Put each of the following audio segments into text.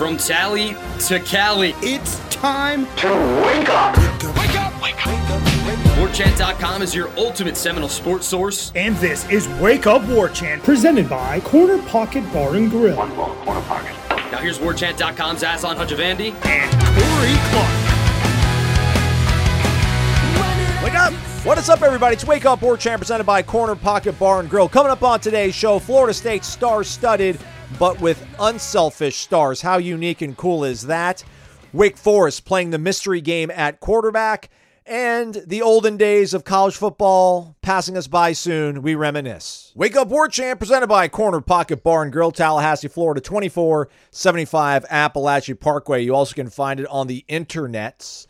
From Tally to Cali, It's time to wake up. Wake up! Wake up! WarChant.com is your ultimate Seminole sports source. And this is Wake Up War Chant, presented by Corner Pocket Bar and Grill. One ball, corner pocket. Now here's WarChant.com's Aslan Hajavandi. And Corey Clark. Wake up! What is up, everybody? It's Wake Up War Chant presented by Corner Pocket Bar and Grill. Coming up on today's show, Florida State star-studded, but with unselfish stars. How unique and cool is that? Wake Forest playing the mystery game at quarterback, and the olden days of college football passing us by soon. We reminisce. Wake Up War Chant presented by Corner Pocket Bar and Grill, Tallahassee, Florida, 2475 Apalachee Parkway. You also can find it on the internets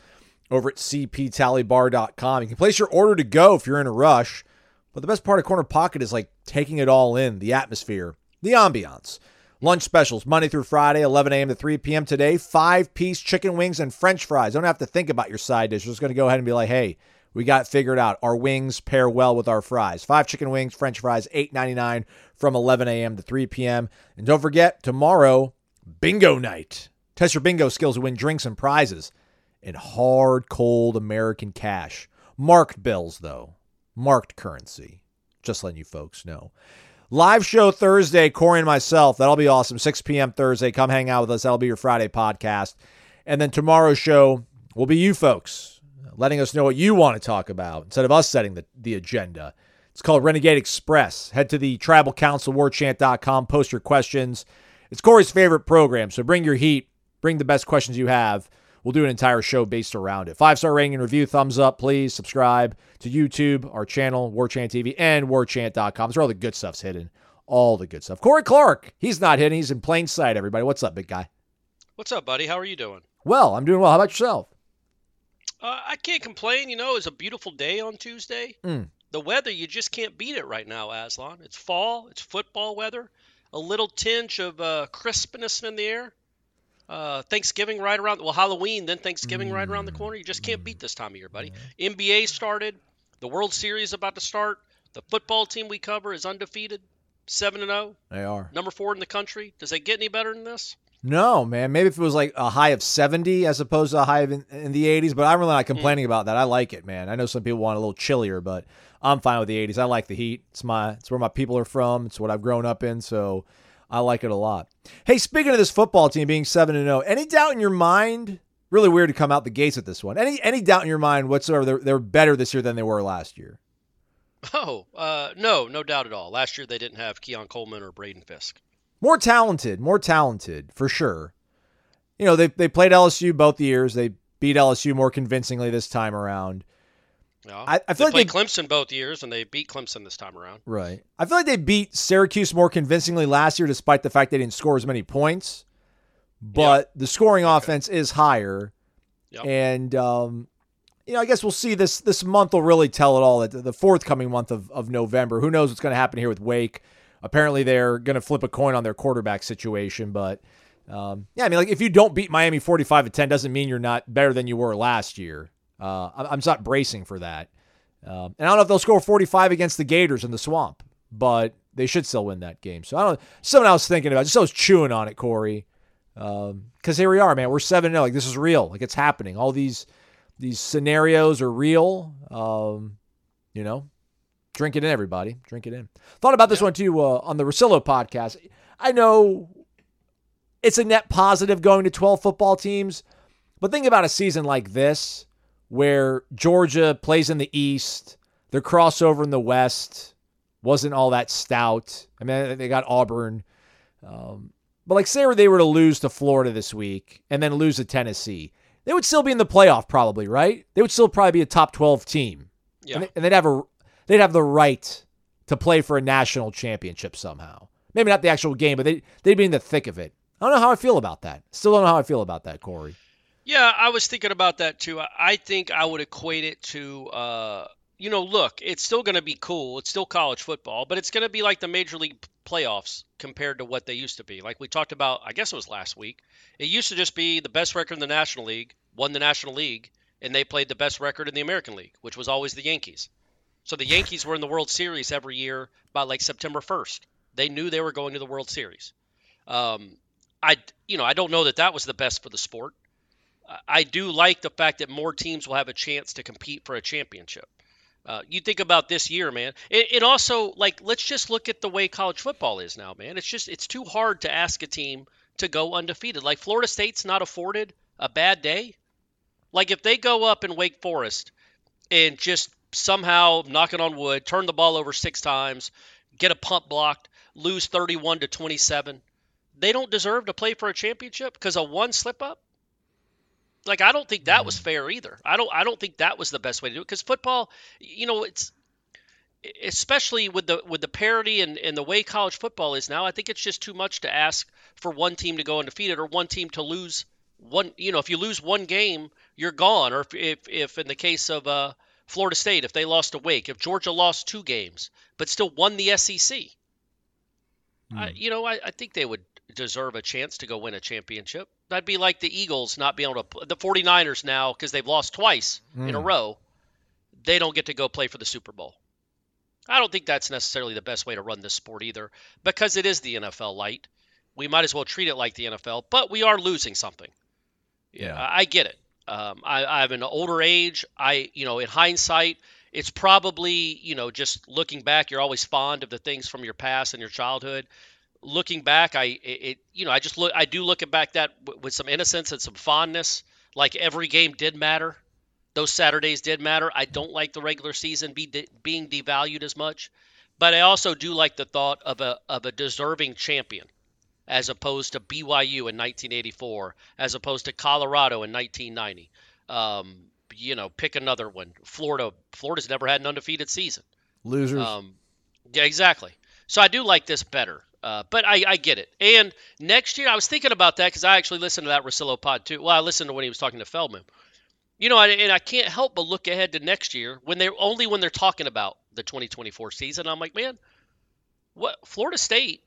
over at cptallybar.com. You can place your order to go if you're in a rush. But the best part of Corner Pocket is like taking it all in the atmosphere, the ambiance. Lunch specials Monday through Friday, 11 a.m. to 3 p.m. today. Five piece chicken wings and french fries. Don't have to think about your side dish. Just going to go ahead and be like, hey, we got figured out. Our wings pair well with our fries. Five chicken wings, french fries, $8.99 from 11 a.m. to 3 p.m. And don't forget, tomorrow, bingo night. Test your bingo skills to win drinks and prizes in hard, cold American cash. Marked bills, though. Marked currency. Just letting you folks know. Live show Thursday, Corey and myself. That'll be awesome. 6 p.m. Thursday. Come hang out with us. That'll be your Friday podcast. And then tomorrow's show will be you folks letting us know what you want to talk about instead of us setting the, the agenda. It's called Renegade Express. Head to the tribal council warchant.com, post your questions. It's Corey's favorite program, so bring your heat, bring the best questions you have. We'll do an entire show based around it. Five star rating and review, thumbs up, please. Subscribe to YouTube, our channel, Warchant TV, and warchant.com. That's where all the good stuff's hidden. All the good stuff. Corey Clark, he's not hidden. He's in plain sight, everybody. What's up, big guy? What's up, buddy? How are you doing? Well, I'm doing well. How about yourself? Uh, I can't complain. You know, it's a beautiful day on Tuesday. Mm. The weather, you just can't beat it right now, Aslan. It's fall. It's football weather. A little tinge of uh, crispness in the air. Uh, Thanksgiving right around, well, Halloween, then Thanksgiving right around the corner. You just can't beat this time of year, buddy. NBA started. The World Series about to start. The football team we cover is undefeated, seven and zero, They are. number four in the country. Does it get any better than this? No, man. Maybe if it was like a high of 70 as opposed to a high of in, in the 80s, but I'm really not complaining about that. I like it, man. I know some people want a little chillier, but I'm fine with the 80s. I like the heat. It's my it's where my people are from. It's what I've grown up in, so I like it a lot. Hey, speaking of this football team being 7 and 0, any doubt in your mind? Really weird to come out the gates with this one. Any any doubt in your mind whatsoever they're, they're better this year than they were last year? Oh, uh, no, no doubt at all. Last year they didn't have Keon Coleman or Braden Fiske. more talented, more talented for sure. You know, they they played LSU both years. They beat LSU more convincingly this time around. Yeah. I- I feel they like played Clemson both years, and they beat Clemson this time around. Right. I feel like they beat Syracuse more convincingly last year, despite the fact they didn't score as many points. But the scoring offense is higher, Yep. and um, you know, I guess we'll see this this month will really tell it all. That the forthcoming month of, of November, who knows what's going to happen here with Wake? Apparently, they're going to flip a coin on their quarterback situation, but um, yeah, I mean, like if you don't beat Miami forty five to ten, doesn't mean you're not better than you were last year. Uh, I'm, not bracing for that, um, and I don't know if they'll score forty five against the Gators in the Swamp, but they should still win that game. So I don't. Something I was thinking about. Just I was chewing on it, Corey, because here we are, man. We're seven zero. Like this is real. Like it's happening. All these these scenarios are real. Um, you know, drink it in, everybody. Drink it in. Thought about this one too uh, on the Russillo podcast. I know it's a net positive going to 12 football teams, but think about a season like this where Georgia plays in the East, their crossover in the West wasn't all that stout. I mean, they got Auburn. Um, but like, say they were to lose to Florida this week and then lose to Tennessee, they would still be in the playoff, probably, right? They would still probably be a top 12 team Yeah. and, they, and they'd have a they'd have the right to play for a national championship somehow. Maybe not the actual game, but they they'd be in the thick of it. I don't know how I feel about that. Still don't know how I feel about that, Corey. Yeah, I was thinking about that too. I- think I would equate it to, uh, you know, look, it's still going to be cool. It's still college football, but it's going to be like the major league playoffs compared to what they used to be. Like we talked about, I guess it was last week. It used to just be the best record in the National League, won the National League, and they played the best record in the American League, which was always the Yankees. So the Yankees were in the World Series every year by like September 1st. They knew they were going to the World Series. Um, I you know I don't know that that was the best for the sport. I do like the fact that more teams will have a chance to compete for a championship. Uh, you think about this year, man. It, it, also like let's just look at the way college football is now, man. It's just it's too hard to ask a team to go undefeated. Like Florida State's not afforded a bad day. Like if they go up in Wake Forest and just somehow knocking on wood, turn the ball over six times, get a punt blocked, lose 31 to 27, they don't deserve to play for a championship because of one slip up. Like I don't think that was mm. fair either. I don't I don't think that was the best way to do it because football, you know, it's especially with the with the parity and, and the way college football is now, I think it's just too much to ask for one team to go undefeated or one team to lose one. You know, if you lose one game, you're gone. Or if if, if in the case of uh, Florida State, if they lost a Wake, if Georgia lost two games but still won the SEC, mm. I, you know, I, I think they would deserve a chance to go win a championship. That'd be like the Eagles not being able to the 49ers now because they've lost twice mm. in a hmm. row. They don't get to go play for the Super Bowl. I don't think that's necessarily the best way to run this sport either because it is the NFL light. We might as well treat it like the NFL, but we are losing something. Yeah, I, I get it. Um, I, I have an older age. I, you know, in hindsight, it's probably, you know, just looking back, you're always fond of the things from your past and your childhood looking back, I it you know I just look I do look at back that with some innocence and some fondness. Like every game did matter. Those Saturdays did matter. I don't like the regular season be de- being devalued as much, but I also do like the thought of a of a deserving champion, as opposed to BYU in 1984, as opposed to Colorado in 1990. Um, you know, pick another one. Florida. Florida's never had an undefeated season. Losers. Um, yeah, exactly. So I do like this better. Uh, but I, I, get it. And next year, I was thinking about that because I actually listened to that Russillo pod too. Well, I listened to when he was talking to Feldman. You know, and I can't help but look ahead to next year when they're only when they're talking about the 2024 season. I'm like, man, what Florida State?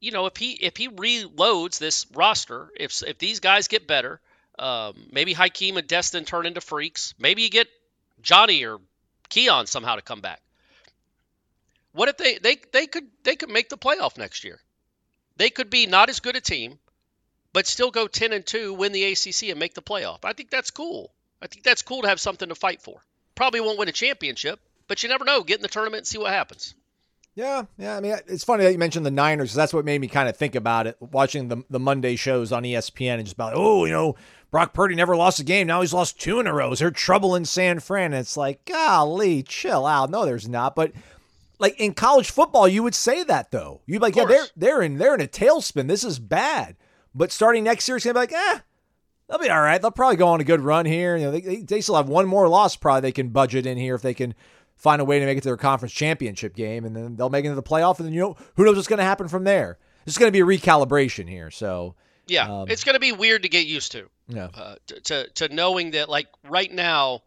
You know, if he if he reloads this roster, if if these guys get better, um, maybe Hakeem and Destyn turn into freaks. Maybe you get Johnny or Keon somehow to come back. What if they they they could they could make the playoff next year? They could be not as good a team, but still go 10 and 2, win the ACC and make the playoff. I think that's cool. I think that's cool to have something to fight for. Probably won't win a championship, but you never know. Get in the tournament and see what happens. Yeah, yeah. I mean, it's funny that you mentioned the Niners. That's what made me kind of think about it. Watching the the Monday shows on ESPN and just about, oh, you know, Brock Purdy never lost a game. Now he's lost two in a row. Is there trouble in San Fran? And it's like, golly, chill out. No, there's not. But like in college football, you would say that though. You'd be like, yeah, they're they're in they're in a tailspin. This is bad. But starting next year, it's gonna be like, eh, they'll be all right. They'll probably go on a good run here. You know, they, they still have one more loss. Probably they can budget in here if they can find a way to make it to their conference championship game, and then they'll make it to the playoff. And then you know who knows what's gonna happen from there. It's gonna be a recalibration here. So yeah, um, it's gonna be weird to get used to. Yeah, uh, to, to to knowing that like right now,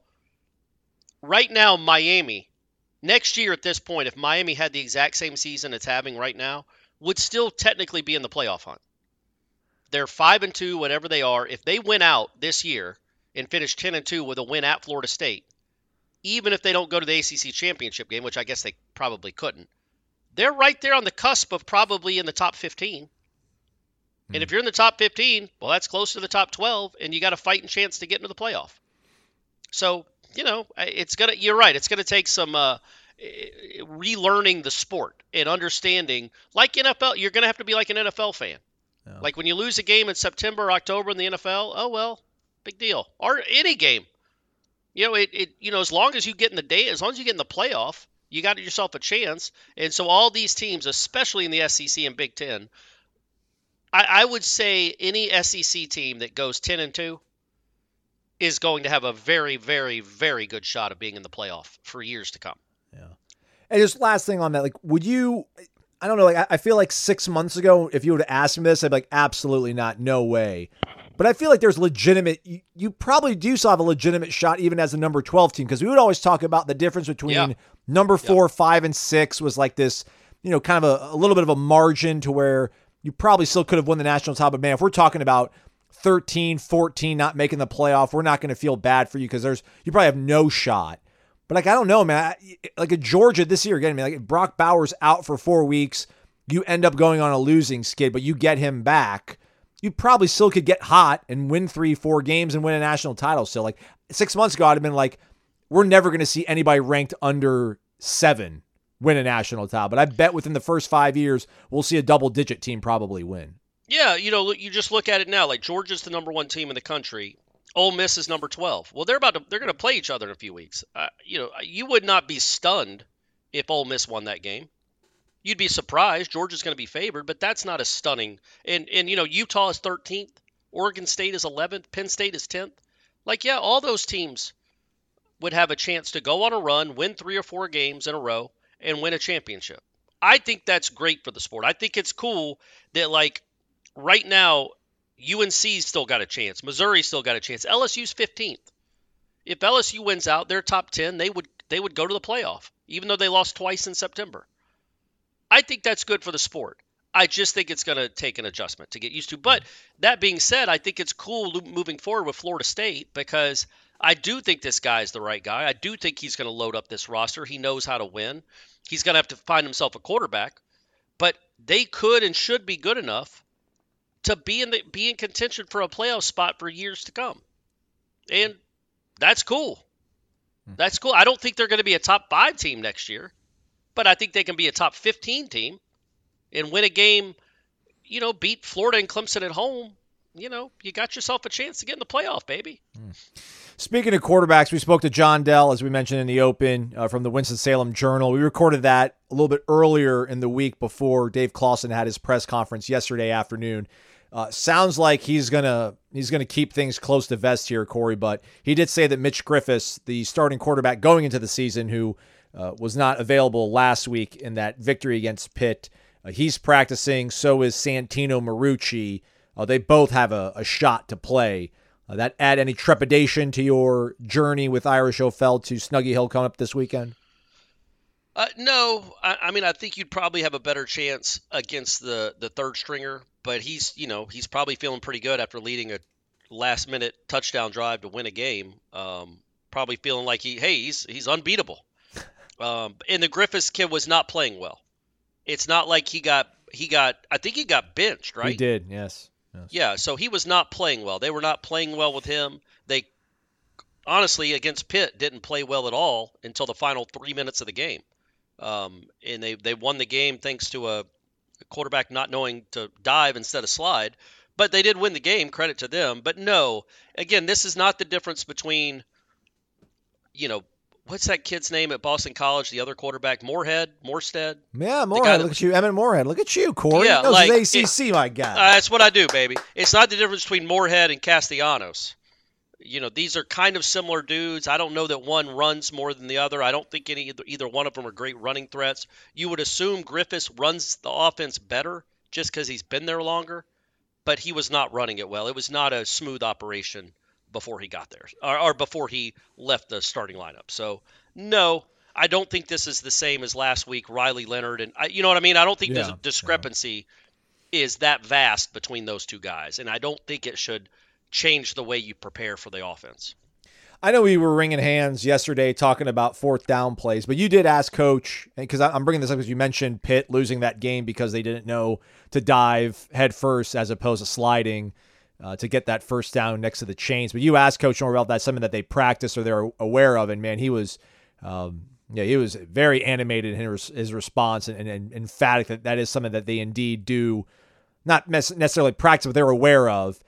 right now Miami next year at this point, if Miami had the exact same season it's having right now, would still technically be in the playoff hunt. They're five and two, whatever they are. If they win out this year and finish ten and two with a win at Florida State, even if they don't go to the ACC championship game, which I guess they probably couldn't, they're right there on the cusp of probably in the top 15. And if hmm. you're in the top 15, well, that's close to the top 12, and you got a fighting chance to get into the playoff. So you know, it's gonna. You're right. It's gonna take some uh, relearning the sport and understanding. Like NFL, you're gonna have to be like an NFL fan. Like when you lose a game in September, October in the NFL, oh well, big deal. Or any game. You know, it, it you know, as long as you get in the day, as long as you get in the playoff, you got yourself a chance. And so all these teams, especially in the SEC and Big Ten, I, I would say any SEC team that goes ten and two is going to have a very, very, very good shot of being in the playoff for years to come. Yeah. And just last thing on that, like, would you? I don't know. Like, I feel like six months ago, if you would have asked me this, I'd be like, absolutely not, no way. But I feel like there's legitimate. You, you probably do still have a legitimate shot, even as a number twelve team, because we would always talk about the difference between yeah. number four, yeah. five, and six was like this. You know, kind of a, a little bit of a margin to where you probably still could have won the national title. But man, if we're talking about 13, 14, not making the playoff, we're not going to feel bad for you because there's you probably have no shot. But like I don't know, man. Like a Georgia this year again, I mean, like Brock Bowers out for four weeks, you end up going on a losing skid, but you get him back. you probably still could get hot and win three, four games and win a national title. So, like six months ago, I'd have been like, we're never going to see anybody ranked under seven win a national title. But I bet within the first five years, we'll see a double digit team probably win. Yeah, you know, you just look at it now. Like Georgia's the number one team in the country. Ole Miss is number twelve. Well, they're about to they're going to play each other in a few weeks. Uh, you know, you would not be stunned if Ole Miss won that game. You'd be surprised. Georgia's going to be favored, but that's not a stunning. And and you know, Utah is 13th, Oregon State is 11th, Penn State is 10th. Like, yeah, all those teams would have a chance to go on a run, win three or four games in a row, and win a championship. I think that's great for the sport. I think it's cool that like right now UNC's still got a chance. Missouri still got a chance. LSU's 15th. If LSU wins out, they're top 10, they would they would go to the playoff even though they lost twice in September. I think that's good for the sport. I just think it's going to take an adjustment to get used to. But that being said, I think it's cool moving forward with Florida State because I do think this guy is the right guy. I do think he's going to load up this roster. He knows how to win. He's going to have to find himself a quarterback, but they could and should be good enough to be in the be in contention for a playoff spot for years to come. And that's cool. That's cool. I don't think they're going to be a top 5 team next year, but I think they can be a top 15 team and win a game, you know, beat Florida and Clemson at home, you know, you got yourself a chance to get in the playoff, baby. Speaking of quarterbacks, we spoke to John Dell, as we mentioned in the open, uh, from the Winston-Salem Journal. We recorded that a little bit earlier in the week before Dave Clawson had his press conference yesterday afternoon. Uh, sounds like he's gonna he's gonna keep things close to vest here, Corey. But he did say that Mitch Griffis, the starting quarterback going into the season, who uh, was not available last week in that victory against Pitt, uh, he's practicing. So is Santino Marucci. Uh, they both have a, a shot to play. Uh, that add any trepidation to your journey with Irish O'Fell to Snuggy Hill coming up this weekend? Uh, no, I, I, mean I think you'd probably have a better chance against the the third stringer, but he's you know he's probably feeling pretty good after leading a last minute touchdown drive to win a game. Um, probably feeling like he hey he's he's unbeatable. Um, and the Griffis kid was not playing well. It's not like he got he got I think he got benched right. He did yes. Yes. Yeah, so he was not playing well. They were not playing well with him. They honestly against Pitt didn't play well at all until the final three minutes of the game, um, and they they won the game thanks to a quarterback not knowing to dive instead of slide. But they did win the game. Credit to them. But no, again, this is not the difference between you know what's that kid's name at Boston College? The other quarterback, Morehead, Morstead. Yeah, Morehead. Look at you, Emmett Morehead. Look at you, Corey. Yeah, like ACC, it, my guy. Uh, that's what I do, baby. It's not the difference between Morehead and Castellanos. You know, these are kind of similar dudes. I don't know that one runs more than the other. I don't think any either one of them are great running threats. You would assume Griffiths runs the offense better just because he's been there longer, but he was not running it well. It was not a smooth operation before he got there or, or before he left the starting lineup. So no, I don't think this is the same as last week. Riley Leonard and I, you know what I mean. I don't think yeah, there's a discrepancy yeah. is that vast between those two guys, and I don't think it should change the way you prepare for the offense. I know we were wringing hands yesterday talking about fourth down plays, but you did ask coach because I'm bringing this up because you mentioned Pitt losing that game because they didn't know to dive head first as opposed to sliding uh, to get that first down next to the chains. But you asked Coach Norvell that's something that they practice or they're aware of, and man, he was. Um, yeah, he was very animated in his, his response and, and, and, emphatic that that is something that they indeed do, not necessarily practice, but they're aware of.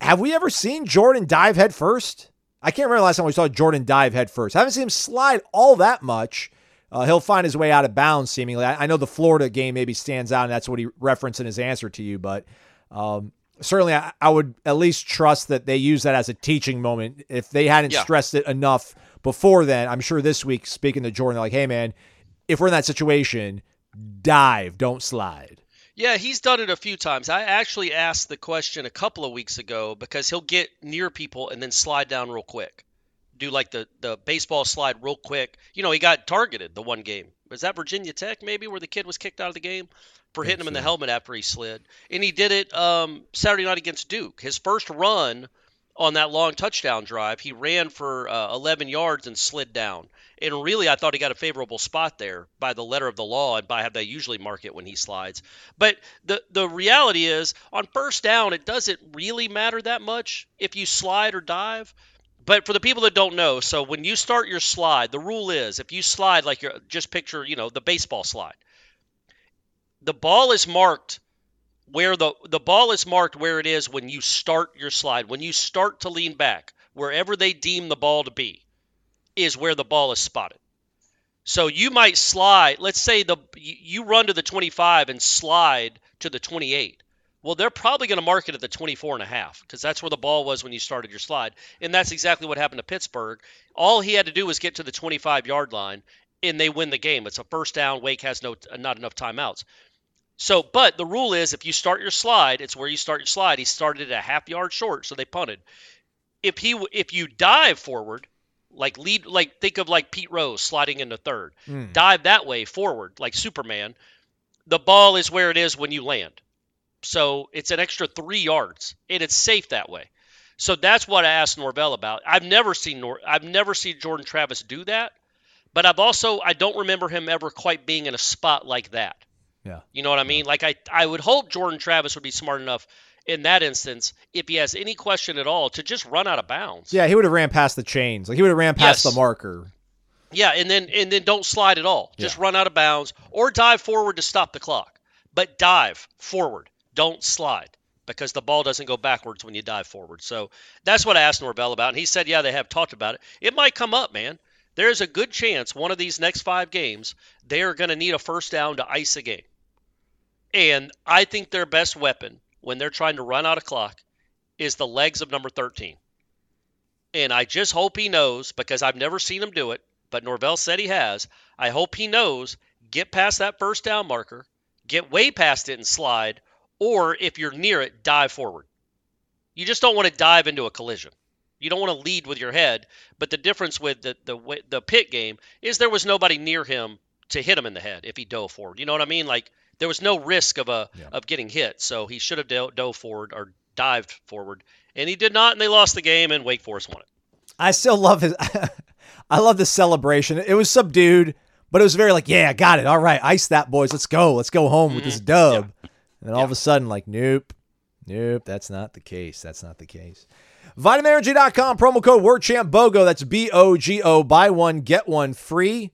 Have we ever seen Jordan dive head first? I can't remember last time we saw Jordan dive head first. I haven't seen him slide all that much. Uh, he'll find his way out of bounds, seemingly. I, I, know the Florida game maybe stands out, and that's what he referenced in his answer to you. But um, certainly I, I, would at least trust that they use that as a teaching moment. If they hadn't yeah. stressed it enough before then, I'm sure this week, speaking to Jordan, they're like, hey, man, if we're in that situation, dive, don't slide. Yeah, he's done it a few times. I actually asked the question a couple of weeks ago because he'll get near people and then slide down real quick. Do like the, the baseball slide real quick. You know, he got targeted the one game. Was that Virginia Tech maybe where the kid was kicked out of the game? for hitting him in the helmet after he slid. And he did it um, Saturday night against Duke. His first run on that long touchdown drive. He ran for uh, 11 yards and slid down. And really, I thought he got a favorable spot there by the letter of the law and by how they usually mark it when he slides. But the the reality is, on first down, it doesn't really matter that much if you slide or dive. But for the people that don't know, so when you start your slide, the rule is if you slide like you're just picture, you know, the baseball slide. The ball is marked where the the ball is marked where it is when you start your slide, when you start to lean back, wherever they deem the ball to be, is where the ball is spotted. So you might slide, let's say the you run to the 25 and slide to the 28. Well, they're probably going to mark it at the 24 and a half because that's where the ball was when you started your slide. And that's exactly what happened to Pittsburgh. All he had to do was get to the 25 yard line and they win the game. It's a first down. Wake has no not enough timeouts. So, but the rule is if you start your slide, it's where you start your slide. He started a half yard short, so they punted. If he if you dive forward, like lead like think of like Pete Rose sliding into third. Mm. Dive that way forward like Superman. The ball is where it is when you land. So it's an extra 3 yards and it's safe that way. So that's what I asked Norvell about. I've never seen Nor- I've never seen Jordan Travis do that, but I've also I don't remember him ever quite being in a spot like that. Yeah. You know what I mean? Like I I would hope Jordan Travis would be smart enough in that instance, if he has any question at all, to just run out of bounds. Yeah, he would have ran past the chains. Like he would have ran past Yes. the marker. Yeah, and then and then don't slide at all. Just Yeah. run out of bounds or dive forward to stop the clock. But dive forward. Don't slide because the ball doesn't go backwards when you dive forward. So that's what I asked Norvell about. And he said, yeah, they have talked about it. It might come up, man. There's a good chance one of these next five games, they are going to need a first down to ice a game. And I think their best weapon when they're trying to run out of clock is the legs of number 13. And I just hope he knows because I've never seen him do it, but Norvell said he has. I hope he knows get past that first down marker, get way past it and slide, or if you're near it, dive forward. You just don't want to dive into a collision. You don't want to lead with your head. But the difference with the the the Pitt game is there was nobody near him to hit him in the head if he dove forward. You know what I mean? Like there was no risk of a Yeah. of getting hit, so he should have do- dove forward or dived forward, and he did not, and they lost the game, and Wake Forest won it. I still love his. I love the celebration. It was subdued, but it was very like, yeah, I got it. All right, ice that, boys. Let's go. Let's go home with this mm-hmm. dub. And then all of a sudden, like, nope, nope, that's not the case. That's not the case. VitaminEnergy.com, promo code WarChant BOGO. That's B O G O. Buy one, get one free.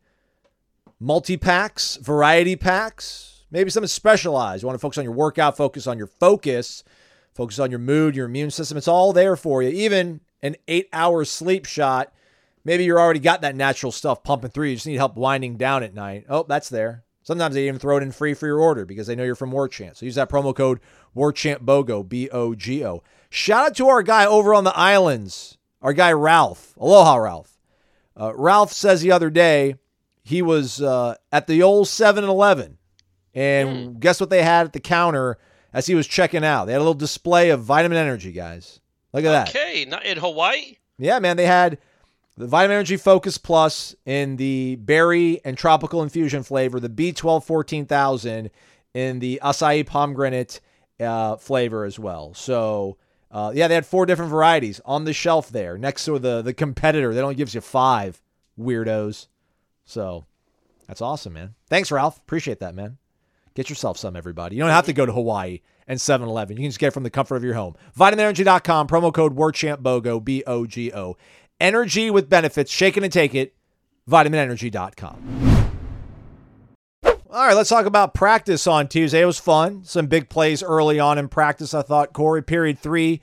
Multi packs, variety packs, maybe something specialized. You want to focus on your workout, focus on your focus, focus on your mood, your immune system. It's all there for you. Even an eight hour sleep shot. Maybe you're already got that natural stuff pumping through. You just need help winding down at night. Oh, that's there. Sometimes they even throw it in free for your order because they know you're from WarChant. So use that promo code WarChantBOGO, B O G O. Shout out to our guy over on the islands, our guy Ralph. Aloha, Ralph. Uh, Ralph says the other day he was uh, at the old 7 Eleven. And guess what they had at the counter as he was checking out? They had a little display of vitamin energy, guys. Look at that. Okay, not in Hawaii. Yeah, man, they had the Vitamin Energy Focus Plus in the berry and tropical infusion flavor, the B12 14000 in the acai pomegranate uh, flavor as well. So, uh, yeah, they had four different varieties on the shelf there next to the the competitor. That only gives you five weirdos. So, that's awesome, man. Thanks, Ralph. Appreciate that, man. Get yourself some, everybody. You don't have to go to Hawaii and 7 Eleven. You can just get it from the comfort of your home. VitaminEnergy.com, promo code WarChantBOGO, B O G O. Energy with benefits. Shake it and take it. VitaminEnergy.com. All right, let's talk about practice on Tuesday. It was fun. Some big plays early on in practice, I thought. Corey, period three.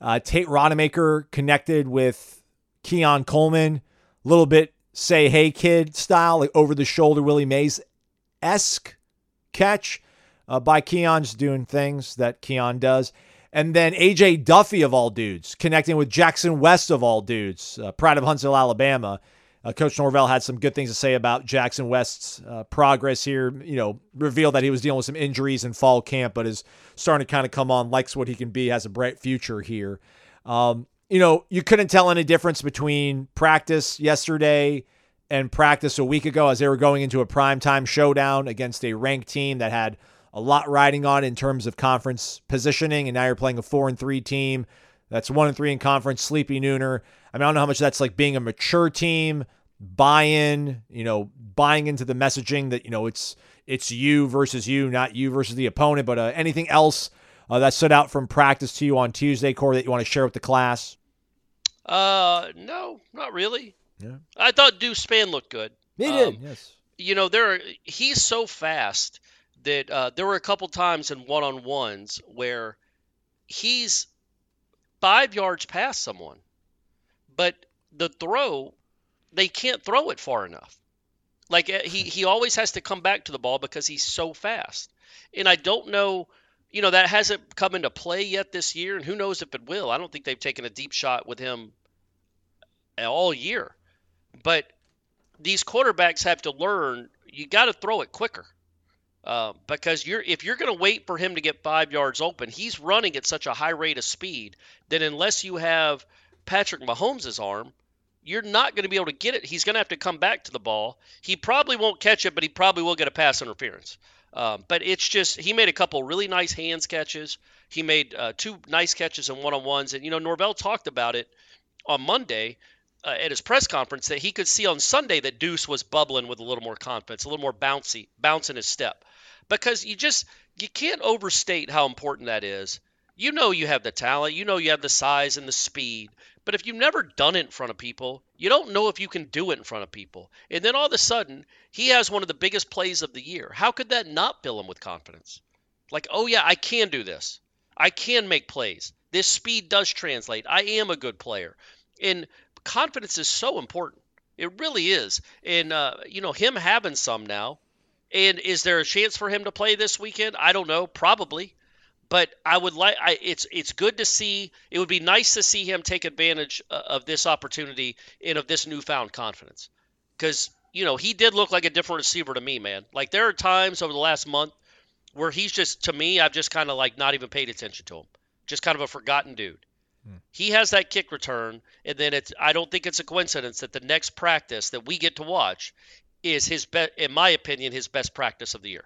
Uh, Tate Rodemaker connected with Keon Coleman. A little bit say hey kid style, like over the shoulder Willie Mays esque catch uh, by Keon's doing things that Keon does. And then AJ Duffy of all dudes connecting with Jackson West of all dudes, uh, Pride of Huntsville, Alabama. Uh, Coach Norvell had some good things to say about Jackson West's uh, progress here. You know, revealed that he was dealing with some injuries in fall camp, but is starting to kind of come on, likes what he can be, has a bright future here. Um, you know, you couldn't tell any difference between practice yesterday and practice a week ago as they were going into a primetime showdown against a ranked team that had a lot riding on in terms of conference positioning. And now you're playing a four and three team That's one and three in conference. Sleepy Nooner. I mean, I don't know how much that's like being a mature team, buy-in. You know, buying into the messaging that you know it's it's you versus you, not you versus the opponent. But uh, anything else uh, that stood out from practice to you on Tuesday, Corey, that you want to share with the class? Uh, no, not really. Yeah. I thought Deuce Spann looked good. He Um, did. Yes. you know there are, he's so fast that uh, there were a couple times in one-on-ones where he's five yards past someone but the throw they can't throw it far enough like uh, he, he always has to come back to the ball because he's so fast and i don't know you know that hasn't come into play yet this year and who knows if it will i don't think they've taken a deep shot with him all year but these quarterbacks have to learn you got to throw it quicker uh, because you're if you're going to wait for him to get five yards open, he's running at such a high rate of speed that unless you have Patrick Mahomes' arm, you're not going to be able to get it. He's going to have to come back to the ball. He probably won't catch it, but he probably will get a pass interference. Um, but it's just he made a couple really nice hands catches. He made uh, two nice catches in one on ones, and you know Norvell talked about it on Monday uh, at his press conference that he could see on Sunday that Deuce was bubbling with a little more confidence, a little more bouncy, bounce in his step. Because you just you can't overstate how important that is. You know you have the talent, you know you have the size and the speed, but if you've never done it in front of people, you don't know if you can do it in front of people. And then all of a sudden, he has one of the biggest plays of the year. How could that not fill him with confidence? Like, oh yeah, I can do this. I can make plays. This speed does translate. I am a good player. And confidence is so important. It really is. And uh, you know, him having some now. And is there a chance for him to play this weekend? I don't know. Probably. But I would like. I, it's it's good to see. It would be nice to see him take advantage uh, of this opportunity and of this newfound confidence, because you know he did look like a different receiver to me, man. Like there are times over the last month where he's just to me, I've just kind of like not even paid attention to him, just kind of a forgotten dude. He has that kick return, and then it's. I don't think it's a coincidence that the next practice that we get to watch is his best, in my opinion, his best practice of the year.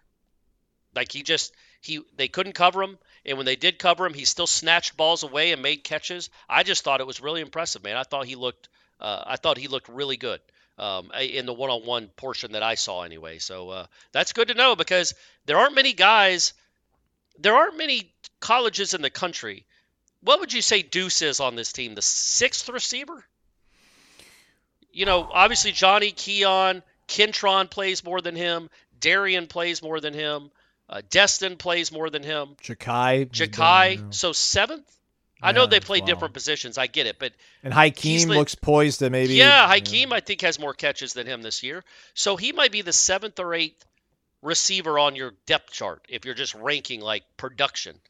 Like he just he they couldn't cover him, and when they did cover him, he still snatched balls away and made catches. I just thought it was really impressive, man. I thought he looked uh, I thought he looked really good um, in the one-on-one portion that I saw anyway. So uh, that's good to know because there aren't many guys, there aren't many colleges in the country. What would you say Deuce is on this team? The sixth receiver? You know, obviously Johnny Keon, Kentron plays more than him. Darian plays more than him. Uh, Destyn plays more than him. Ja'Khi. Ja'Khi, so seventh. I know they play wow. different positions. I get it, but And Hakeem looks poised to maybe. yeah, Hakeem I think has more catches than him this year. So he might be the seventh or eighth receiver on your depth chart if you're just ranking like production.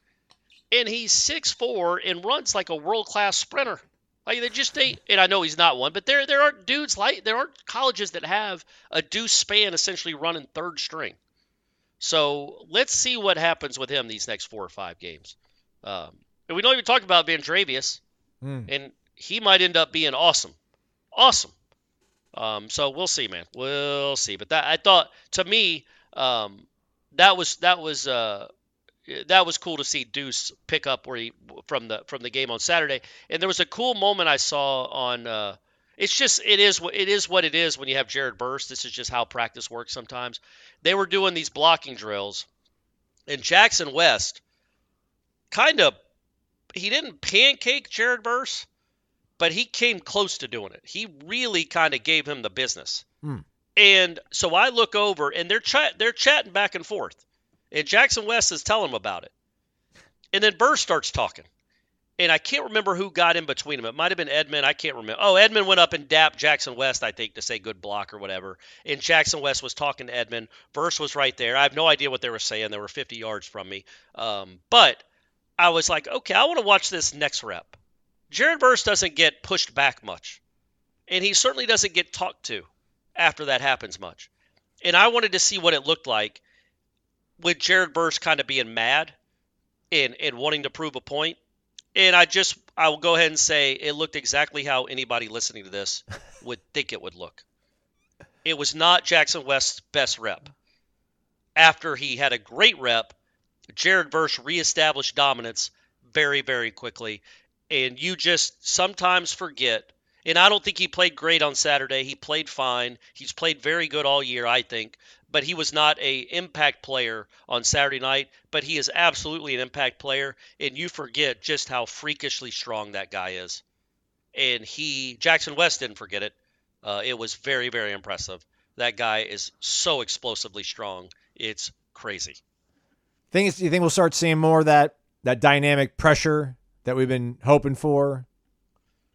And he's six four and runs like a world class sprinter. Like they just they and I know he's not one, but there there aren't dudes like there aren't colleges that have a deuce Spann essentially running third string. So let's see what happens with him these next four or five games. Um, and we don't even talk about Vandrevius Hmm. and he might end up being awesome, awesome. Um, so we'll see, man. We'll see. But that I thought to me, um, that was that was uh, that was cool to see Deuce pick up where he from the from the game on Saturday. And there was a cool moment I saw on. Uh, it's just it is what it is what it is when you have Jared Verse. This is just how practice works sometimes. They were doing these blocking drills, and Jackson West kind of he didn't pancake Jared Verse, but he came close to doing it. He really kind of gave him the business. Hmm. And so I look over and they're chat they're chatting back and forth. And Jackson West is telling him about it. And then Burr starts talking. And I can't remember who got in between them. It might have been Edmund. I can't remember. Oh, Edmund went up and dapped Jackson West, I think, to say good block or whatever. And Jackson West was talking to Edmund. Verse was right there. I have no idea what they were saying. They were 50 yards from me. Um, but I was like, okay, I want to watch this next rep. Jared Verse doesn't get pushed back much. And he certainly doesn't get talked to after that happens much. And I wanted to see what it looked like with Jared Verse kind of being mad and, and wanting to prove a point. And I just, I will go ahead and say it looked exactly how anybody listening to this would think it would look. It was not Jackson West's best rep. After he had a great rep, Jared Verse reestablished dominance very, very quickly. and you just sometimes forget. And I don't think he played great on Saturday. He played fine. He's played very good all year, I think. But he was not a impact player on Saturday night. But he is absolutely an impact player, and you forget just how freakishly strong that guy is. And he, Jackson West, didn't forget it. Uh, it was very, very impressive. That guy is so explosively strong. It's crazy. Think do you think we'll start seeing more of that that dynamic pressure that we've been hoping for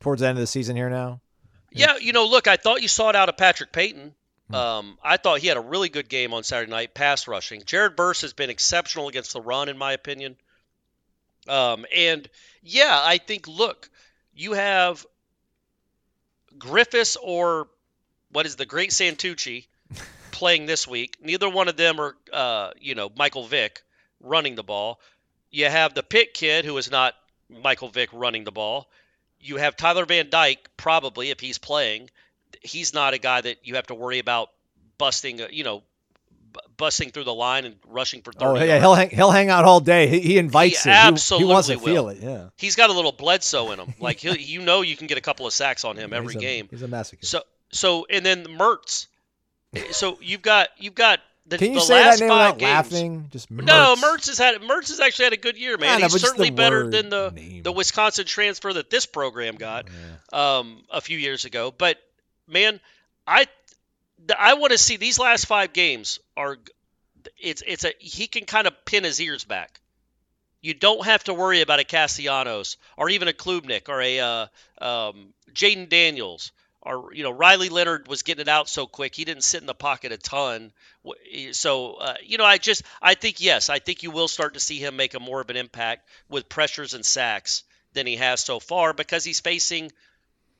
towards the end of the season here now? Yeah, you know, look, I thought you saw it out of Patrick Payton. Um, I thought he had a really good game on Saturday night, pass rushing. Jared Verse has been exceptional against the run, in my opinion. Um, and yeah, I think, look, you have Griffiths or what is the great Santucci playing this week. Neither one of them are, uh, you know, Michael Vick running the ball. You have the Pitt kid who is not Michael Vick running the ball. You have Tyler Van Dyke probably if he's playing. He's not a guy that you have to worry about busting, uh, you know, b- busting through the line and rushing for 30 Oh yeah, yards. he'll hang, he'll hang out all day. He, he invites He it. Absolutely he, wants to will. feel it. Yeah, He's got a little Bledsoe in him. Like he, you know, you can get a couple of sacks on him every he's a, game. He's a masochist. So so and then Mertz. So you've got you've got the, Can you the say last that name without games. laughing? Just No, Mertz. Mertz has had Mertz has actually had a good year, man. Know, He's certainly better than the name. the Wisconsin transfer that this program got um, a few years ago. But man, I I want to see these last five games are it's it's a he can kind of pin his ears back. You don't have to worry about a Castellanos or even a Klubnik or a uh, um, Jayden Daniels or you know Riley Leonard was getting it out so quick he didn't sit in the pocket a ton. So uh, you know I just I think yes I think you will start to see him make a more of an impact with pressures and sacks than he has so far because he's facing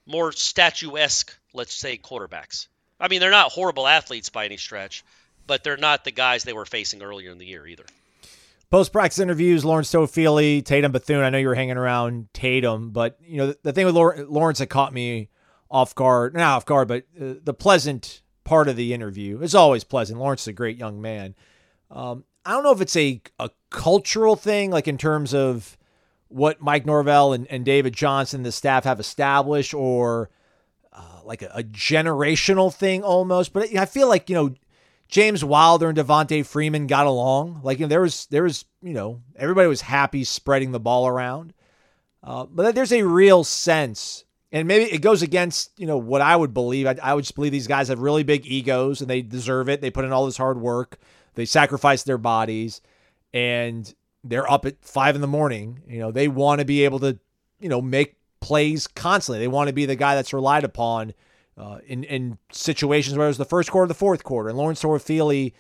more statuesque let's say quarterbacks. I mean they're not horrible athletes by any stretch, but they're not the guys they were facing earlier in the year either. Post practice interviews, Lawrance Toafili, Tatum Bethune. I know you were hanging around Tatum, but you know the, the thing with Lawrance that caught me off guard, not off guard, but uh, the pleasant part of the interview is always pleasant. Lawrance is a great young man. Um, I don't know if it's a a cultural thing, like in terms of what Mike Norvell and, and David Johnson, the staff, have established, or uh, like a, a generational thing almost. But I feel like you know James Wilder and Devonta Freeman got along. Like you know, there was there was you know everybody was happy spreading the ball around. Uh, but there's a real sense, and maybe it goes against you know what I would believe. I, I would just believe these guys have really big egos and they deserve it. They put in all this hard work. They sacrifice their bodies, and they're up at five in the morning. You know they want to be able to you know make plays constantly. They want to be the guy that's relied upon uh, in in situations where it was the first quarter, the fourth quarter, and Lawrance Toafili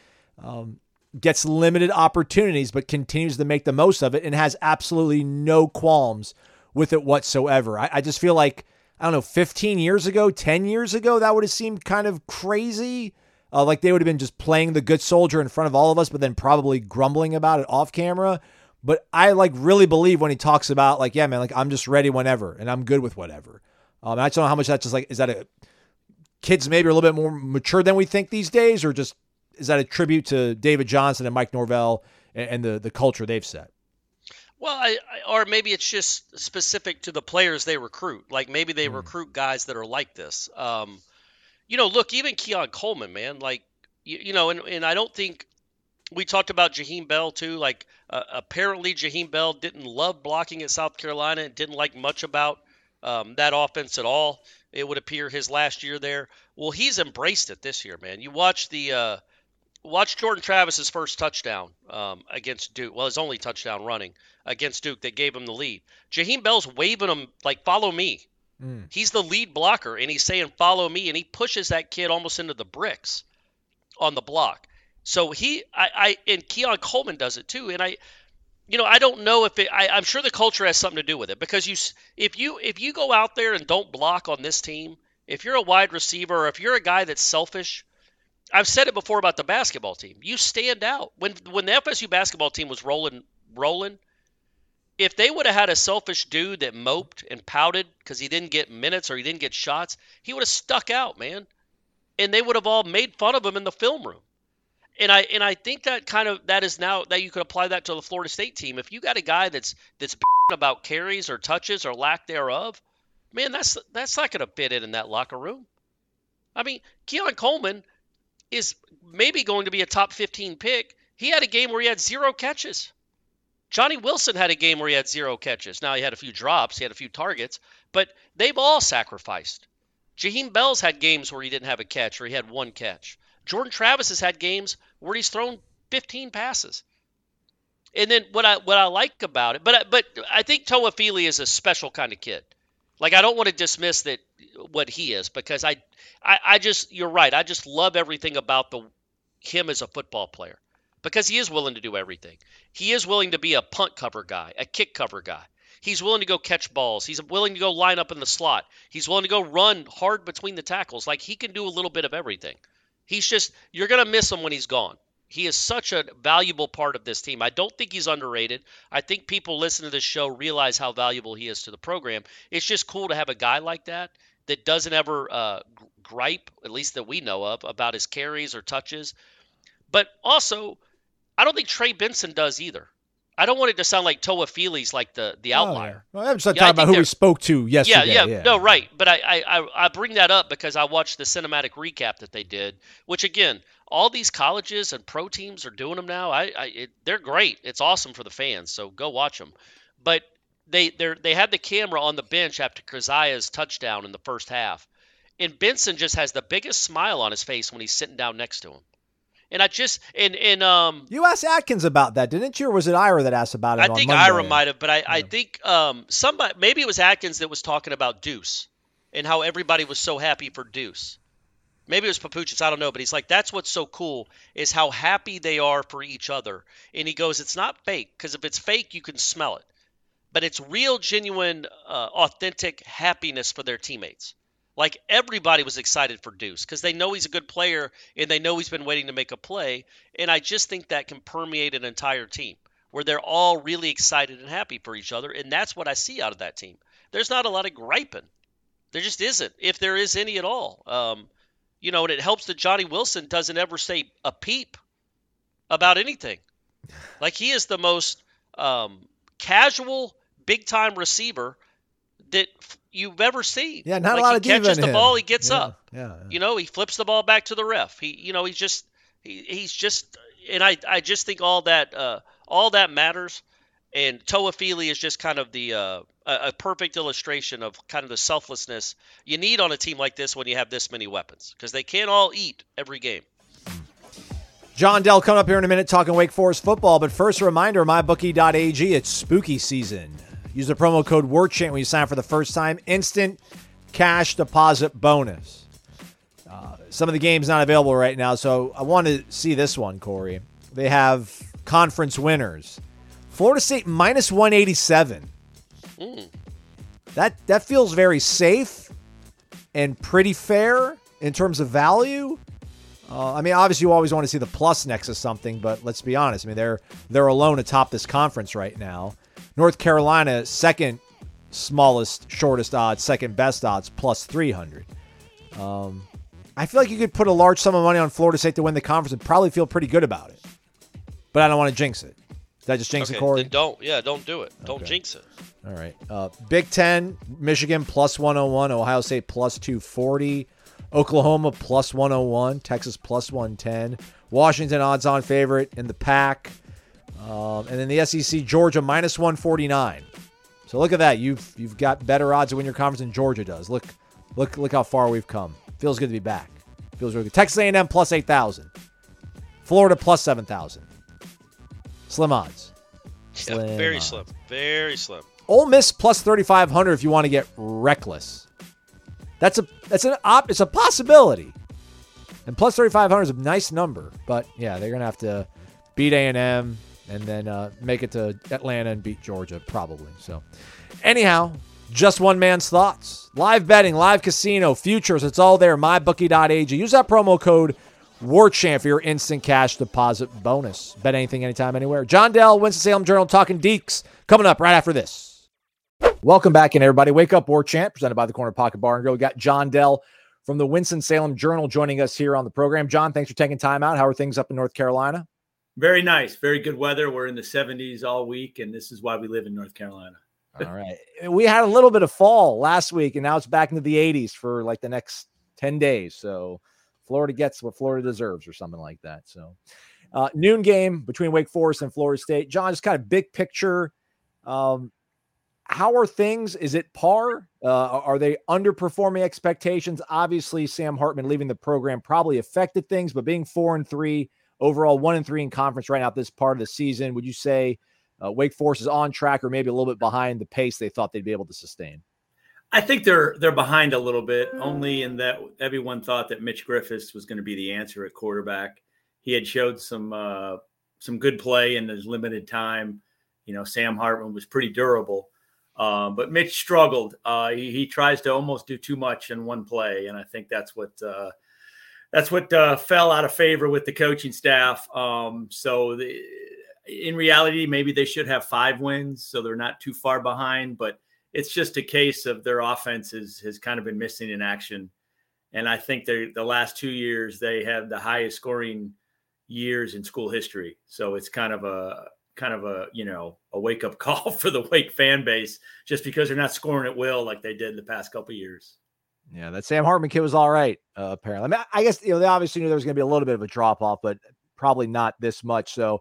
um, gets limited opportunities, but continues to make the most of it and has absolutely no qualms with it whatsoever. I, I just feel like I don't know, 15 years ago, 10 years ago, that would have seemed kind of crazy. Uh, like they would have been just playing the good soldier in front of all of us, but then probably grumbling about it off camera. But I like really believe when he talks about like, yeah, man, like I'm just ready whenever and I'm good with whatever. Um, I just don't know how much that's just like, is that a kids maybe a little bit more mature than we think these days, or just is that a tribute to David Johnson and Mike Norvell and, and the the culture they've set? Well, I, I, or maybe it's just specific to the players they recruit. Like maybe they recruit guys that are like this. Um, you know, look, even Keon Coleman, man, like you, you know, and, and I don't think we talked about Jaheim Bell too. Like uh, apparently Jaheim Bell didn't love blocking at South Carolina and didn't like much about um, that offense at all. It would appear his last year there. Well, he's embraced it this year, man. You watch the uh, watch Jordan Travis's first touchdown um, against Duke. Well, his only touchdown running against Duke that gave him the lead. Jaheim Bell's waving him like "Follow me." Mm. He's the lead blocker, and he's saying "Follow me," and he pushes that kid almost into the bricks on the block. So he, I, I and Keon Coleman does it too. And I, you know, I don't know if it. I, I'm sure the culture has something to do with it because you, if you, if you go out there and don't block on this team, if you're a wide receiver or if you're a guy that's selfish, I've said it before about the basketball team. You stand out when when the FSU basketball team was rolling, rolling. If they would have had a selfish dude that moped and pouted because he didn't get minutes or he didn't get shots, he would have stuck out, man, and they would have all made fun of him in the film room. And I and I think that kind of that is now that you could apply that to the Florida State team. If you got a guy that's that's about carries or touches or lack thereof, man, that's that's not going to fit in in that locker room. I mean, Keon Coleman is maybe going to be a top 15 pick. He had a game where he had zero catches. Johnny Wilson had a game where he had zero catches. Now he had a few drops, he had a few targets, but they've all sacrificed. Jaheim Bell's had games where he didn't have a catch or he had one catch. Jordan Travis has had games where he's thrown 15 passes. And then what I what I like about it, but but I think Toafili is a special kind of kid. Like I don't want to dismiss that what he is because I, I I just you're right. I just love everything about the him as a football player because he is willing to do everything. He is willing to be a punt cover guy, a kick cover guy. He's willing to go catch balls. He's willing to go line up in the slot. He's willing to go run hard between the tackles. Like he can do a little bit of everything. He's just you're going to miss him when he's gone. He is such a valuable part of this team. I don't think he's underrated. I think people listen to this show realize how valuable he is to the program. It's just cool to have a guy like that that doesn't ever uh, gripe, at least that we know of, about his carries or touches. But also, I don't think Trey Benson does either. I don't want it to sound like Toafili's like the the oh, outlier. Oh, yeah. well, I'm just yeah, talking about who we spoke to yesterday. Yeah, yeah, yeah, no, right. But I, I I bring that up because I watched the cinematic recap that they did, which again, all these colleges and pro teams are doing them now. I, I it, they're great. It's awesome for the fans. So go watch them. But they they they had the camera on the bench after Keziah's touchdown in the first half, and Benson just has the biggest smile on his face when he's sitting down next to him. And I just and and um You asked Atkins about that, didn't you? Or was it Ira that asked about it? I think Ira might have, but I, yeah. I think um somebody maybe it was Atkins that was talking about Deuce and how everybody was so happy for Deuce. Maybe it was Papuchis, I don't know, but he's like, that's what's so cool is how happy they are for each other. And he goes, it's not fake, because if it's fake, you can smell it. But it's real, genuine, uh, authentic happiness for their teammates. Like everybody was excited for Deuce because they know he's a good player and they know he's been waiting to make a play. And I just think that can permeate an entire team where they're all really excited and happy for each other. And that's what I see out of that team. There's not a lot of griping. There just isn't, if there is any at all. Um, you know, and it helps that Johnny Wilson doesn't ever say a peep about anything. Like he is the most um, casual, big time receiver that you've ever seen. Yeah, not like a lot he of catches the him. ball, he gets yeah, up. Yeah, yeah, You know, he flips the ball back to the ref. He, you know, he's just he, he's just, and I I just think all that uh, all that matters. And Toafili is just kind of the uh, a, a perfect illustration of kind of the selflessness you need on a team like this when you have this many weapons because they can't all eat every game. John Dell coming up here in a minute talking Wake Forest football. But first, a reminder mybookie.ag, it's spooky season. Use the promo code WARCHANT when you sign up for the first time. Instant cash deposit bonus. Uh, some of the games not available right now, so I want to see this one, Corey. They have conference winners. Florida State minus 187. Mm. That that feels very safe and pretty fair in terms of value. Uh, I mean, obviously, you always want to see the plus next to something, but let's be honest. I mean, they're they're alone atop this conference right now. North Carolina, second smallest, shortest odds, second best odds, plus 300. Um, I feel like you could put a large sum of money on Florida State to win the conference and probably feel pretty good about it. But I don't want to jinx it. Did I just jinx okay, it, Corey? Don't. Yeah, don't do it. Don't jinx it. All right. Uh, Big Ten, Michigan plus 101, Ohio State plus 240, Oklahoma plus 101, Texas plus 110, Washington odds on favorite in the pack. Um, and then the SEC, Georgia minus 149. So look at that. You've you've got better odds to win your conference than Georgia does. Look, look, look how far we've come. Feels good to be back. Feels really good. Texas A&M plus 8,000. Florida plus 7,000. Slim odds. Slim yeah, very odds. slim. Very slim. Ole Miss plus 3,500 if you want to get reckless. That's a that's an op. It's a possibility. And plus 3,500 is a nice number, but yeah, they're gonna have to beat A&M and then uh, make it to Atlanta and beat Georgia probably. So, anyhow, just one man's thoughts. Live betting, live casino, futures, it's all there. MyBookie.ag. Use that promo code WarChant for your instant cash deposit bonus. Bet anything, anytime, anywhere. John Dell, Winston-Salem Journal, talking Deacs, coming up right after this. Welcome back in, everybody. Wake up, War Chant, presented by the Corner Pocket Bar and Grill. We got John Dell from the Winston-Salem Journal joining us here on the program. John, thanks for taking time out. How are things up in North Carolina? Very nice. Very good weather. We're in the 70s all week, and this is why we live in North Carolina. all right. We had a little bit of fall last week, and now it's back into the 80s for like the next 10 days. So Florida gets what Florida deserves or something like that. So uh, noon game between Wake Forest and Florida State. John, just kind of big picture. Um, how are things? Is it par? Uh, are they underperforming expectations? Obviously, Sam Hartman leaving the program probably affected things, but being four and three overall, one and three in conference right now at this part of the season, would you say uh, Wake Forest is on track or maybe a little bit behind the pace they thought they'd be able to sustain? I think they're they're behind a little bit, only in that everyone thought that Mitch Griffis was going to be the answer at quarterback. He had showed some uh, some good play in his limited time. You know, Sam Hartman was pretty durable, um, but Mitch struggled. Uh, he, he, tries to almost do too much in one play, and I think that's what uh, that's what uh, fell out of favor with the coaching staff. Um, so, the, in reality, maybe they should have five wins, so they're not too far behind. But it's just a case of their offense is, has kind of been missing in action. And I think they the last two years they have the highest scoring years in school history. So it's kind of a kind of a you know a wake up call for the Wake fan base just because they're not scoring at will like they did the past couple years. Yeah, that Sam Hartman kid was all right. Uh, apparently, I mean, I guess you know they obviously knew there was going to be a little bit of a drop off, but probably not this much. So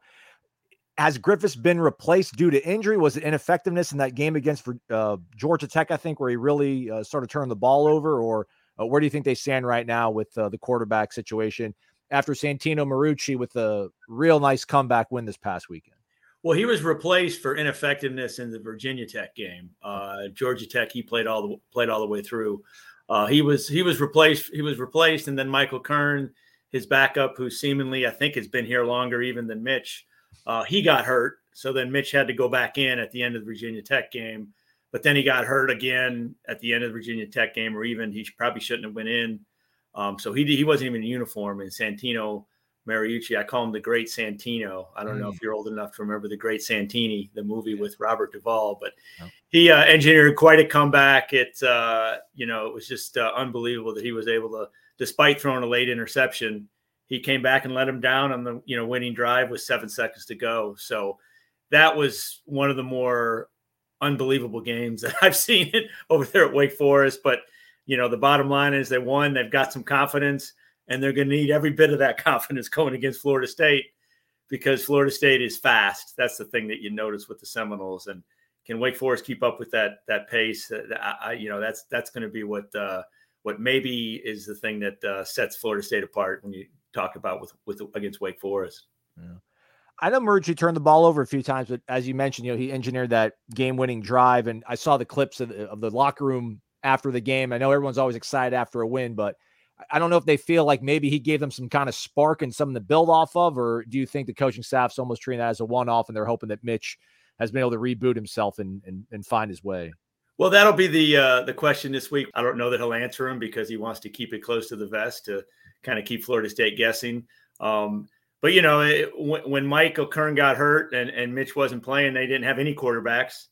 has Griffis been replaced due to injury? Was it ineffectiveness in that game against uh, Georgia Tech? I think where he really uh, started turning the ball over, or uh, where do you think they stand right now with uh, the quarterback situation after Santino Marucci with a real nice comeback win this past weekend? Well, he was replaced for ineffectiveness in the Virginia Tech game. Uh, Georgia Tech, he played all the played all the way through. Uh, he was he was replaced. He was replaced, and then Michael Kern, his backup, who seemingly I think has been here longer even than Mitch uh, he got hurt, so then Mitch had to go back in at the end of the Virginia Tech game. But then he got hurt again at the end of the Virginia Tech game, or even he probably shouldn't have went in. Um, so he he wasn't even in uniform. And Santino Marucci, I call him the Great Santino. I don't mm. know if you're old enough to remember the Great Santini, the movie with Robert Duvall, but he uh, engineered quite a comeback. It uh, you know it was just uh, unbelievable that he was able to, despite throwing a late interception, he came back and let him down on the you know winning drive with seven seconds to go. So that was one of the more unbelievable games that I've seen it over there at Wake Forest. But you know the bottom line is they won. They've got some confidence, and they're going to need every bit of that confidence going against Florida State because Florida State is fast. That's the thing that you notice with the Seminoles. And can Wake Forest keep up with that that pace? I, I, you know that's that's going to be what uh, what maybe is the thing that uh, sets Florida State apart when you talk about with with against Wake Forest. Yeah. I know Murgy turned the ball over a few times, but as you mentioned, you know he engineered that game-winning drive, and I saw the clips of the, of the locker room after the game. I know everyone's always excited after a win, but I don't know if they feel like maybe he gave them some kind of spark and something to build off of, or do you think the coaching staff's almost treating that as a one-off, and they're hoping that Mitch has been able to reboot himself and and, and find his way? Well, that'll be the uh, the question this week. I don't know that he'll answer him because he wants to keep it close to the vest to kind of keep Florida State guessing. Um, but you know, it, when, when Michael Kern got hurt and, and Mitch wasn't playing, they didn't have any quarterbacks.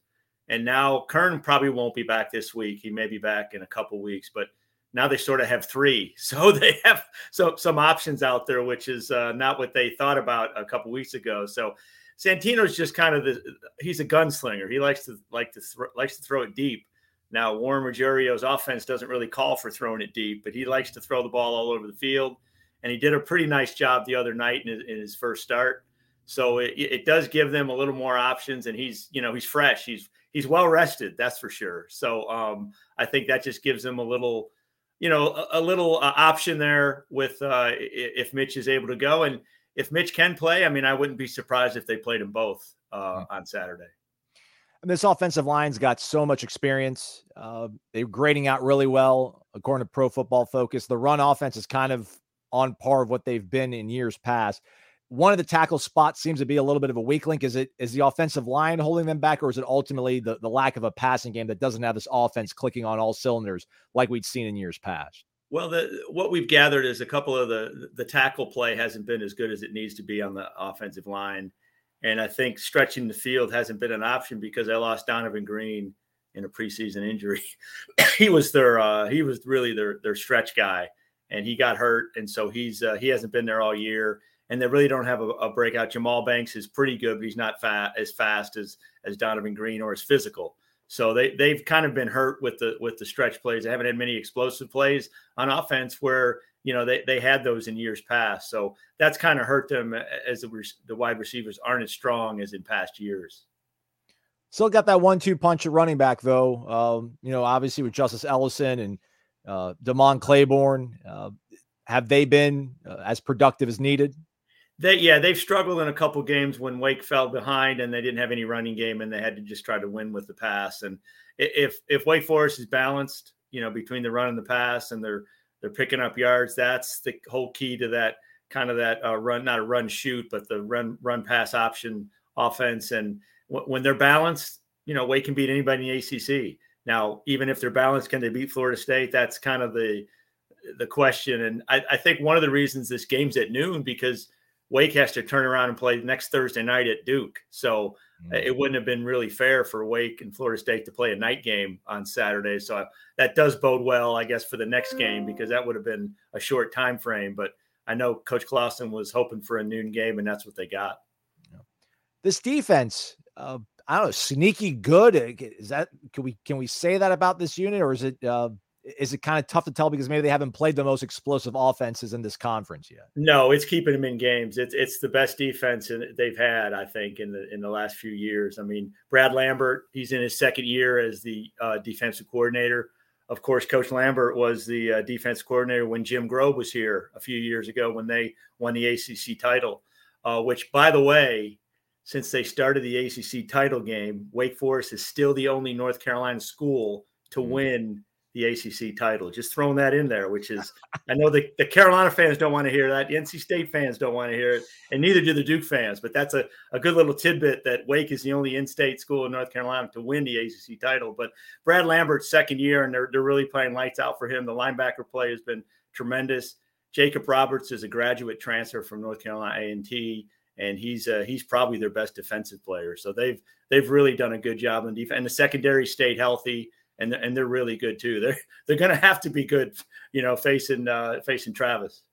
And now Kern probably won't be back this week. He may be back in a couple weeks, but now they sort of have three. So they have so, some options out there, which is uh, not what they thought about a couple weeks ago. So Santino's just kind of the he's a gunslinger. He likes to like to th- likes to throw it deep. Now, Warren Ruggiero's offense doesn't really call for throwing it deep, but he likes to throw the ball all over the field. And he did a pretty nice job the other night in his, in his first start. So it, it, does give them a little more options. And he's, you know, he's fresh. He's he's well rested, that's for sure. So um, I think that just gives them a little, you know, a, a little uh, option there with uh, if Mitch is able to go. And if Mitch can play, I mean, I wouldn't be surprised if they played them both uh, on Saturday. And this offensive line's got so much experience. Uh, they're grading out really well, according to Pro Football Focus. The run offense is kind of on par of what they've been in years past. One of the tackle spots seems to be a little bit of a weak link. Is it is the offensive line holding them back, or is it ultimately the, the lack of a passing game that doesn't have this offense clicking on all cylinders like we'd seen in years past? Well, the, what we've gathered is a couple of the the tackle play hasn't been as good as it needs to be on the offensive line. And I think stretching the field hasn't been an option because I lost Donavon Greene in a preseason injury. he was their uh, he was really their their stretch guy, and he got hurt, and so he's uh, he hasn't been there all year. And they really don't have a, a breakout. Jahmal Banks is pretty good, but he's not as fast as as Donavon Greene or as physical. So they they've kind of been hurt with the with the stretch plays. They haven't had many explosive plays on offense where you know they, they had those in years past. So that's kind of hurt them as the, the wide receivers aren't as strong as in past years. Still got that one-two punch at running back though. Um, you know, obviously with Justice Ellison and uh, Demond Claiborne, uh, have they been uh, as productive as needed? They yeah, they've struggled in a couple games when Wake fell behind and they didn't have any running game and they had to just try to win with the pass. And if if Wake Forest is balanced, you know, between the run and the pass and they're they're picking up yards, that's the whole key to that kind of that uh, run, not a run shoot, but the run run pass option offense. And w- when they're balanced, you know, Wake can beat anybody in the ACC. Now, even if they're balanced, can they beat Florida State? That's kind of the the question. And I, I think one of the reasons this game's at noon because Wake has to turn around and play next Thursday night at Duke. So mm-hmm. it wouldn't have been really fair for Wake and Florida State to play a night game on Saturday. So that does bode well, I guess, for the next game because that would have been a short time frame. But I know Coach Clawson was hoping for a noon game, and that's what they got. This defense, uh, I don't know, sneaky good. Is that can we can we say that about this unit, or is it uh, is it kind of tough to tell because maybe they haven't played the most explosive offenses in this conference yet? No, it's keeping them in games. It's it's the best defense they've had, I think, in the in the last few years. I mean, Brad Lambert, he's in his second year as the uh, defensive coordinator. Of course, Coach Lambert was the uh, defense coordinator when Jim Grobe was here a few years ago when they won the ACC title. Uh, which, by the way, since they started the ACC title game, Wake Forest is still the only North Carolina school to mm-hmm. win the ACC title. Just throwing that in there, which is, I know the, the Carolina fans don't want to hear that. The NC State fans don't want to hear it, and neither do the Duke fans. But that's a, a good little tidbit that Wake is the only in state school in North Carolina to win the ACC title. But Brad Lambert's second year, and they're, they're really playing lights out for him. The linebacker play has been tremendous. Jacob Roberts is a graduate transfer from North Carolina A&T and he's uh, he's probably their best defensive player. So they've they've really done a good job in defense. And the secondary stayed healthy and and they're really good too. They're they're going to have to be good, you know, facing uh, facing Travis.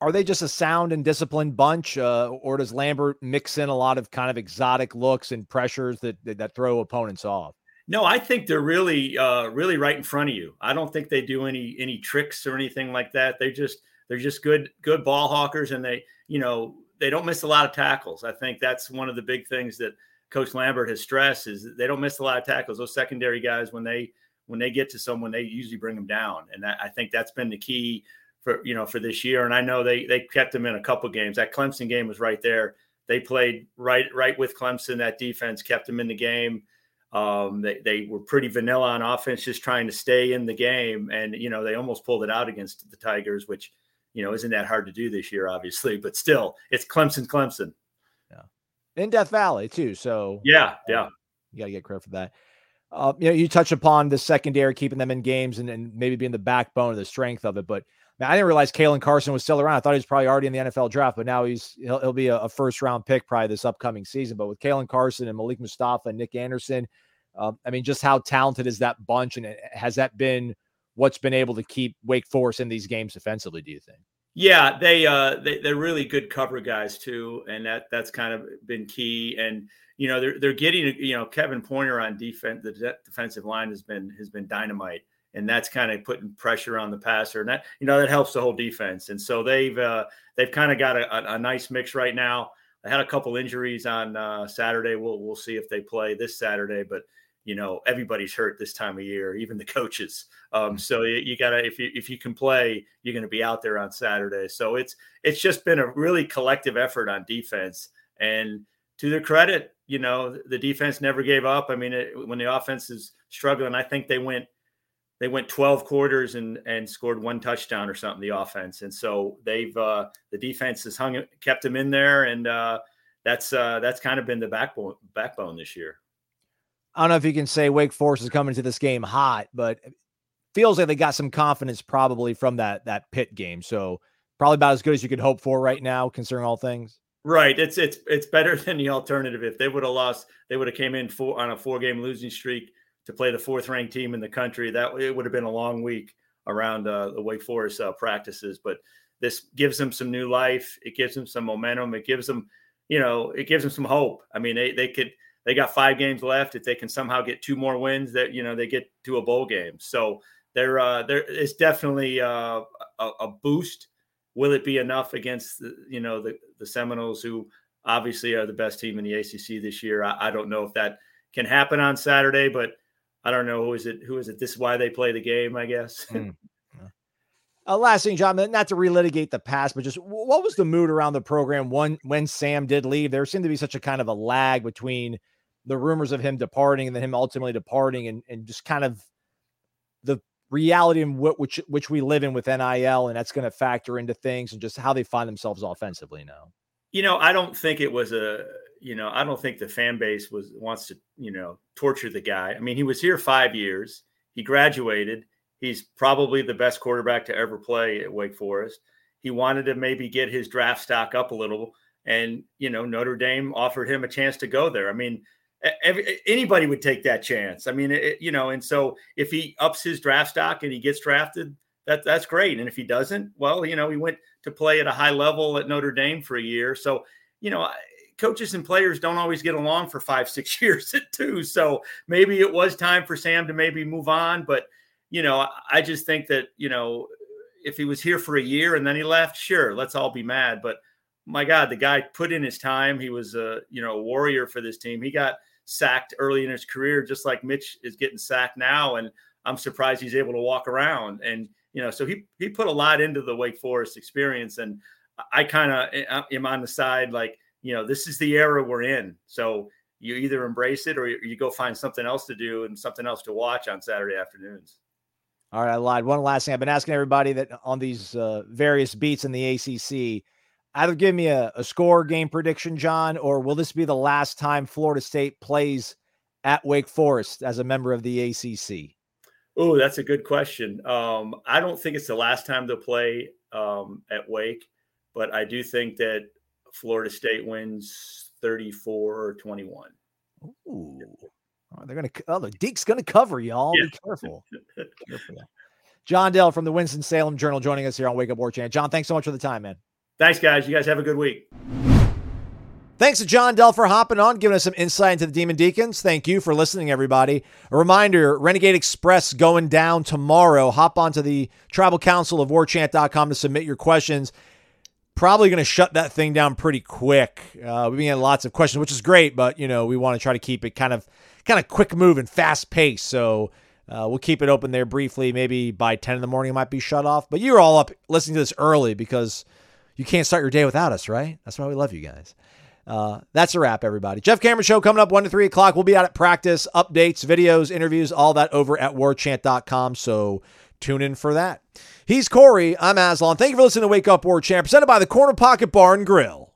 Are they just a sound and disciplined bunch, uh, or does Lambert mix in a lot of kind of exotic looks and pressures that that, that throw opponents off? No, I think they're really uh, really right in front of you. I don't think they do any any tricks or anything like that. They just they're just good good ball hawkers, and they you know they don't miss a lot of tackles. I think that's one of the big things that Coach Lambert has stressed is they don't miss a lot of tackles. Those secondary guys, when they when they get to someone, they usually bring them down, and that, I think that's been the key for you know for this year. And I know they they kept them in a couple games. That Clemson game was right there. They played right right with Clemson. That defense kept them in the game. Um, they they were pretty vanilla on offense, just trying to stay in the game, and you know they almost pulled it out against the Tigers, which you know isn't that hard to do this year, obviously. But still, it's Clemson, Clemson in Death Valley too. So yeah, yeah, you got to get credit for that. Uh, you know, you touch upon the secondary, keeping them in games, and, and maybe being the backbone of the strength of it. But man, I didn't realize Caelen Carson was still around. I thought he was probably already in the NFL draft, but now he's he'll, he'll be a, a, first round pick probably this upcoming season. But with Caelen Carson and Malik Mustapha and Nick Andersen, um, I mean, just how talented is that bunch, and has that been what's been able to keep Wake Forest in these games defensively? Do you think? Yeah, they uh they they're really good cover guys too, and that that's kind of been key. And you know they're they're getting you know Kevin Pointer on defense. The de- defensive line has been has been dynamite, and that's kind of putting pressure on the passer, and that you know that helps the whole defense. And so they've uh, they've kind of got a, a, a, nice mix right now. I had a couple injuries on uh, Saturday. We'll we'll see if they play this Saturday, but you know everybody's hurt this time of year, even the coaches. Um, mm-hmm. so you, you, gotta if you if you can play, you're going to be out there on Saturday. So it's it's just been a really collective effort on defense, and to their credit, you know the defense never gave up. I mean, it, when the offense is struggling, I think they went they went 12 quarters and and scored one touchdown or something. The offense, and so they've uh, the defense has hung kept them in there, and uh, that's uh, that's kind of been the backbone backbone this year. I don't know if you can say Wake Forest is coming to this game hot, but feels like they got some confidence probably from that that Pitt game. So probably about as good as you could hope for right now, considering all things. Right. It's it's it's better than the alternative. If they would have lost, they would have came in four on a four game losing streak to play the fourth ranked team in the country. That it would have been a long week around uh, the Wake Forest uh, practices, but this gives them some new life. It gives them some momentum. It gives them, you know, it gives them some hope. I mean, they they could they got five games left. If they can somehow get two more wins, that you know they get to a bowl game. So there uh, there is definitely uh, a, a boost. Will it be enough against the, you know the the Seminoles, who obviously are the best team in the ACC this year? I, I don't know if that can happen on Saturday, but I don't know who is it. Who is it? This is why they play the game, I guess. Mm. Uh, last thing, John, not to relitigate the past, but just what was the mood around the program when when Sam did leave? There seemed to be such a kind of a lag between the rumors of him departing and then him ultimately departing, and and just kind of the reality in which which we live in with NIL, and that's going to factor into things and just how they find themselves offensively now. You know, I don't think it was a. You know, I don't think the fan base was wants to you know torture the guy. I mean, he was here five years. He graduated He's probably the best quarterback to ever play at Wake Forest. He wanted to maybe get his draft stock up a little, and you know Notre Dame offered him a chance to go there. I mean, every, anybody would take that chance. I mean, it, you know, and so if he ups his draft stock and he gets drafted, that that's great. And if he doesn't, well, you know, he went to play at a high level at Notre Dame for a year, so you know coaches and players don't always get along for five, six years too. So maybe it was time for Sam to maybe move on. But you know, I just think that, you know, if he was here for a year and then he left, sure, let's all be mad. But my God, the guy put in his time. He was a, you know, a warrior for this team. He got sacked early in his career, just like Mitch is getting sacked now. And I'm surprised he's able to walk around. And, you know, so he, he put a lot into the Wake Forest experience. And I kind of eh, am on the side, like, you know, this is the era we're in. So you either embrace it or you go find something else to do and something else to watch on Saturday afternoons. All right, I lied. One last thing. I've been asking everybody that on these uh, various beats in the ACC, either give me a, a, score game prediction, John, or will this be the last time Florida State plays at Wake Forest as a member of the ACC? Oh, that's a good question. Um, I don't think it's the last time they'll play um, at Wake, but I do think that Florida State wins 34 or 21. Ooh. Oh, they're gonna. Oh, the Deke's gonna cover y'all. Yeah. Be careful. careful. John Dell from the Winston Salem Journal joining us here on Wake Up War Chant. John, thanks so much for the time, man. Thanks, guys. You guys have a good week. Thanks to John Dell for hopping on, giving us some insight into the Demon Deacons. Thank you for listening, everybody. A reminder Renegade Express going down tomorrow. Hop onto the Tribal Council of WarChant.com to submit your questions. Probably going to shut that thing down pretty quick. Uh, we've been getting lots of questions, which is great, but you know we want to try to keep it kind of kind of quick move and fast pace. So uh, we'll keep it open there briefly. Maybe by 10 in the morning, it might be shut off. But you're all up listening to this early because you can't start your day without us, right? That's why we love you guys. Uh, that's a wrap, everybody. Jeff Cameron Show coming up 1 to 3 o'clock. We'll be out at practice, updates, videos, interviews, all that over at warchant.com. So tune in for that. He's Corey. I'm Aslan. Thank you for listening to Wake Up War Chant, presented by the Corner Pocket Bar and Grill.